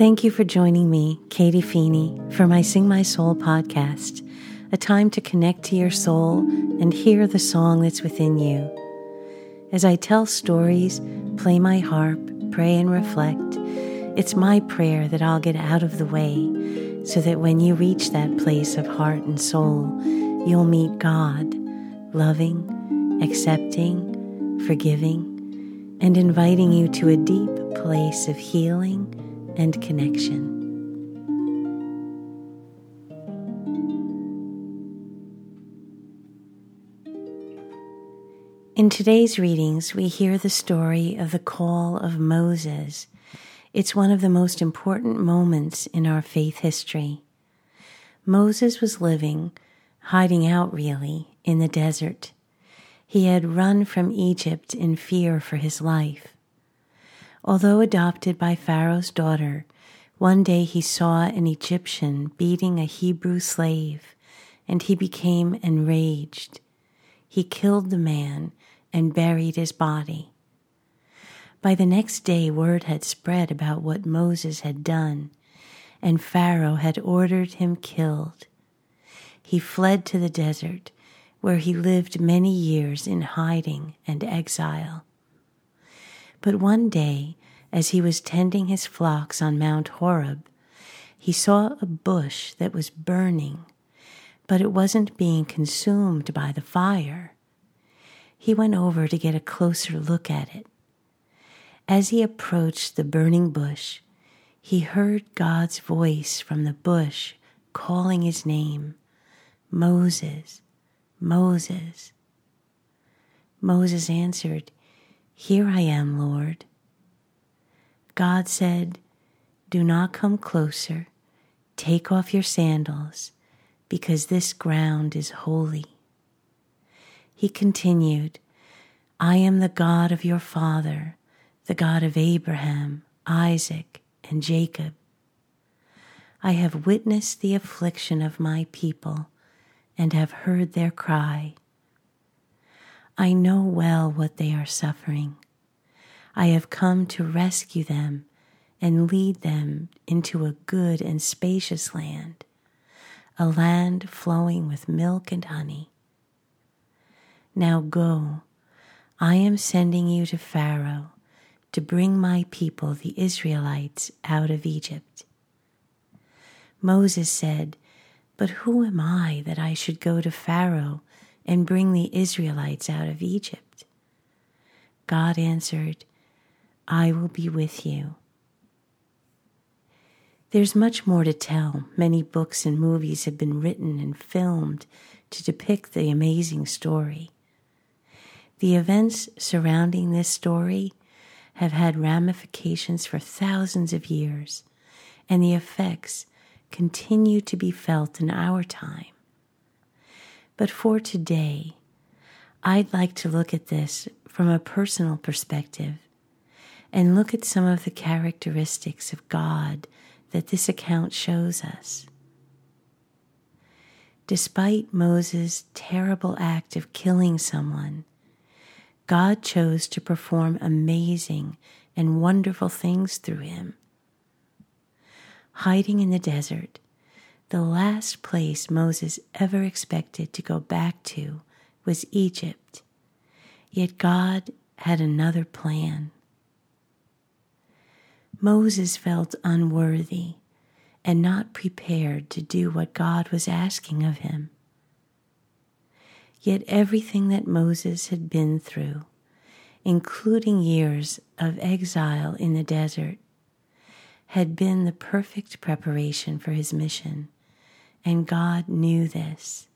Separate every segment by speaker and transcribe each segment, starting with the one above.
Speaker 1: Thank you for joining me, Katie Feeney, for my Sing My Soul podcast, a time to connect to your soul and hear the song that's within you. As I tell stories, play my harp, pray, and reflect, it's my prayer that I'll get out of the way so that when you reach that place of heart and soul, you'll meet God, loving, accepting, forgiving, and inviting you to a deep place of healing and connection. In today's readings, we hear the story of the call of Moses. It's one of the most important moments in our faith history. Moses was living, hiding out really, in the desert. He had run from Egypt in fear for his life. Although adopted by Pharaoh's daughter, one day he saw an Egyptian beating a Hebrew slave, and he became enraged. He killed the man and buried his body. By the next day, word had spread about what Moses had done, and Pharaoh had ordered him killed. He fled to the desert, where he lived many years in hiding and exile. But one day, as he was tending his flocks on Mount Horeb, he saw a bush that was burning, but it wasn't being consumed by the fire. He went over to get a closer look at it. As he approached the burning bush, he heard God's voice from the bush calling his name Moses, Moses. Moses answered, here I am, Lord. God said, Do not come closer. Take off your sandals, because this ground is holy. He continued, I am the God of your father, the God of Abraham, Isaac, and Jacob. I have witnessed the affliction of my people and have heard their cry. I know well what they are suffering. I have come to rescue them and lead them into a good and spacious land, a land flowing with milk and honey. Now go, I am sending you to Pharaoh to bring my people, the Israelites, out of Egypt. Moses said, But who am I that I should go to Pharaoh and bring the Israelites out of Egypt? God answered, I will be with you. There's much more to tell. Many books and movies have been written and filmed to depict the amazing story. The events surrounding this story have had ramifications for thousands of years, and the effects continue to be felt in our time. But for today, I'd like to look at this from a personal perspective and look at some of the characteristics of God that this account shows us. Despite Moses' terrible act of killing someone, God chose to perform amazing and wonderful things through him. Hiding in the desert, the last place Moses ever expected to go back to was Egypt. Yet God had another plan. Moses felt unworthy and not prepared to do what God was asking of him. Yet everything that Moses had been through, including years of exile in the desert, had been the perfect preparation for his mission and God knew this.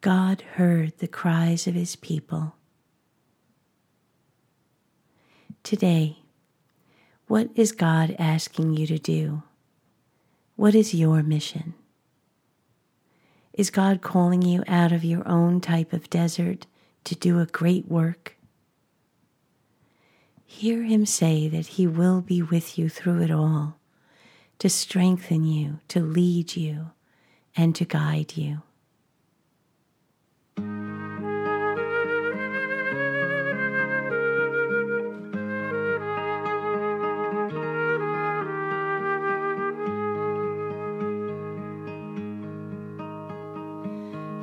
Speaker 1: God heard the cries of his people. Today, what is God asking you to do? What is your mission? Is God calling you out of your own type of desert to do a great work? Hear him say that he will be with you through it all to strengthen you, to lead you, and to guide you.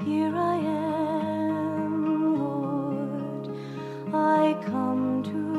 Speaker 1: Here I am, Lord, I come to.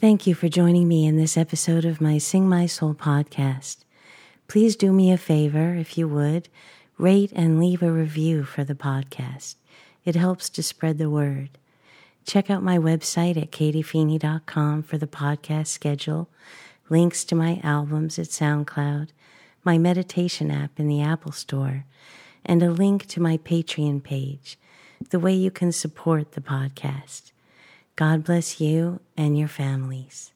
Speaker 1: Thank you for joining me in this episode of my Sing My Soul podcast. Please do me a favor, if you would, rate and leave a review for the podcast. It helps to spread the word. Check out my website at katiefeeney.com for the podcast schedule, links to my albums at SoundCloud, my meditation app in the Apple Store, and a link to my Patreon page, the way you can support the podcast. God bless you and your families.